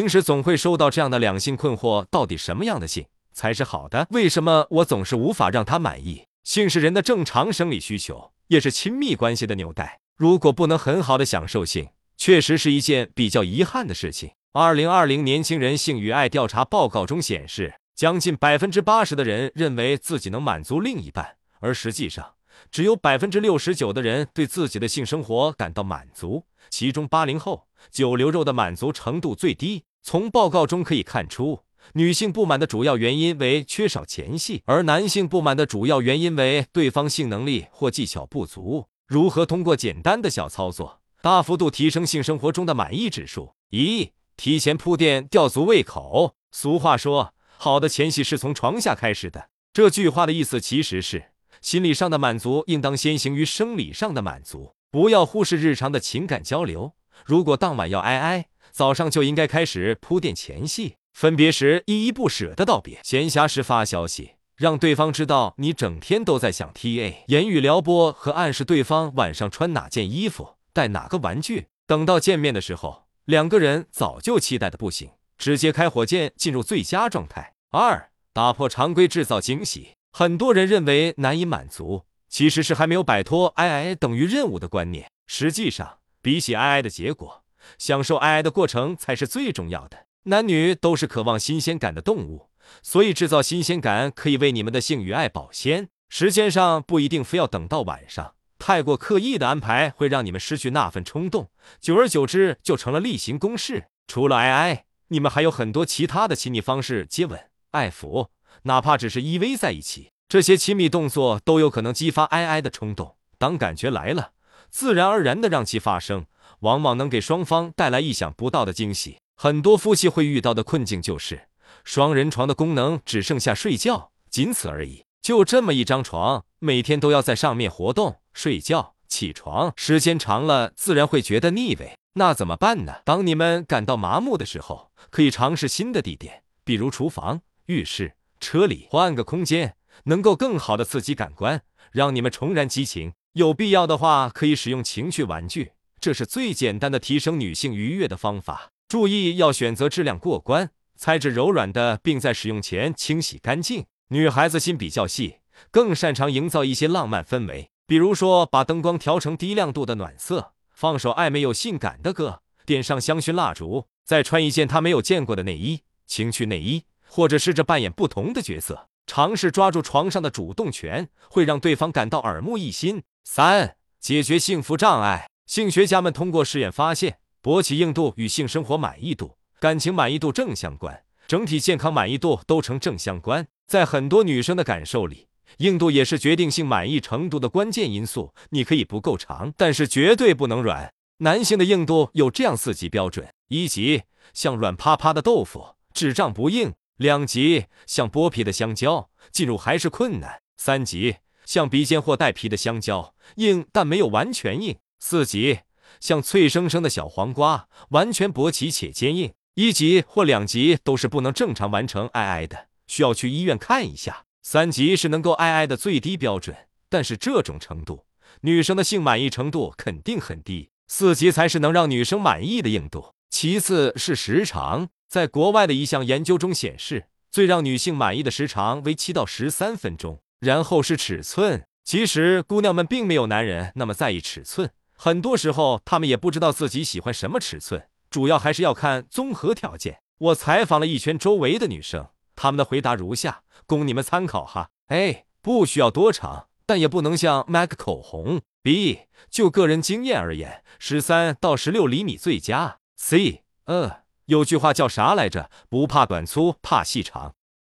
平时总会收到这样的两性困惑：到底什么样的性才是好的？为什么我总是无法让他满意？性是人的正常生理需求，也是亲密关系的纽带。如果不能很好的享受性，确实是一件比较遗憾的事情。二零二零年轻人性与爱调查报告中显示，将近百分之八十的人认为自己能满足另一半，而实际上，只有百分之六十九的人对自己的性生活感到满足。其中，八零后九流肉的满足程度最低。从报告中可以看出，女性不满的主要原因为缺少前戏，而男性不满的主要原因为对方性能力或技巧不足。如何通过简单的小操作，大幅度提升性生活中的满意指数？一、提前铺垫，吊足胃口。俗话说，好的前戏是从床下开始的。这句话的意思其实是，心理上的满足应当先行于生理上的满足。不要忽视日常的情感交流。如果当晚要挨挨，早上就应该开始铺垫前戏。分别时依依不舍的道别，闲暇时发消息，让对方知道你整天都在想 T A。言语撩拨和暗示对方晚上穿哪件衣服，带哪个玩具。等到见面的时候，两个人早就期待的不行，直接开火箭进入最佳状态。二、打破常规，制造惊喜。很多人认为难以满足，其实是还没有摆脱挨挨等于任务的观念。实际上，比起挨挨的结果。享受爱爱的过程才是最重要的。男女都是渴望新鲜感的动物，所以制造新鲜感可以为你们的性与爱保鲜。时间上不一定非要等到晚上，太过刻意的安排会让你们失去那份冲动，久而久之就成了例行公事。除了爱爱，你们还有很多其他的亲密方式，接吻、爱抚，哪怕只是依偎在一起，这些亲密动作都有可能激发爱爱的冲动。当感觉来了，自然而然的让其发生。往往能给双方带来意想不到的惊喜。很多夫妻会遇到的困境就是，双人床的功能只剩下睡觉，仅此而已。就这么一张床，每天都要在上面活动、睡觉、起床，时间长了自然会觉得腻味。那怎么办呢？当你们感到麻木的时候，可以尝试新的地点，比如厨房、浴室、车里，换个空间，能够更好的刺激感官，让你们重燃激情。有必要的话，可以使用情趣玩具。这是最简单的提升女性愉悦的方法。注意要选择质量过关、材质柔软的，并在使用前清洗干净。女孩子心比较细，更擅长营造一些浪漫氛围，比如说把灯光调成低亮度的暖色，放首暧昧又性感的歌，点上香薰蜡烛，再穿一件她没有见过的内衣，情趣内衣，或者试着扮演不同的角色，尝试抓住床上的主动权，会让对方感到耳目一新。三、解决幸福障碍。性学家们通过试验发现，勃起硬度与性生活满意度、感情满意度正相关，整体健康满意度都呈正相关。在很多女生的感受里，硬度也是决定性满意程度的关键因素。你可以不够长，但是绝对不能软。男性的硬度有这样四级标准：一级像软趴趴的豆腐，智障不硬；两级像剥皮的香蕉，进入还是困难；三级像鼻尖或带皮的香蕉，硬但没有完全硬。四级像脆生生的小黄瓜，完全勃起且坚硬；一级或两级都是不能正常完成爱爱的，需要去医院看一下。三级是能够爱爱的最低标准，但是这种程度，女生的性满意程度肯定很低。四级才是能让女生满意的硬度。其次是时长，在国外的一项研究中显示，最让女性满意的时长为七到十三分钟。然后是尺寸，其实姑娘们并没有男人那么在意尺寸。很多时候，他们也不知道自己喜欢什么尺寸，主要还是要看综合条件。我采访了一圈周围的女生，她们的回答如下，供你们参考哈：A. 不需要多长，但也不能像 MAC 口红。B. 就个人经验而言，十三到十六厘米最佳。C. 呃，有句话叫啥来着？不怕短粗，怕细长。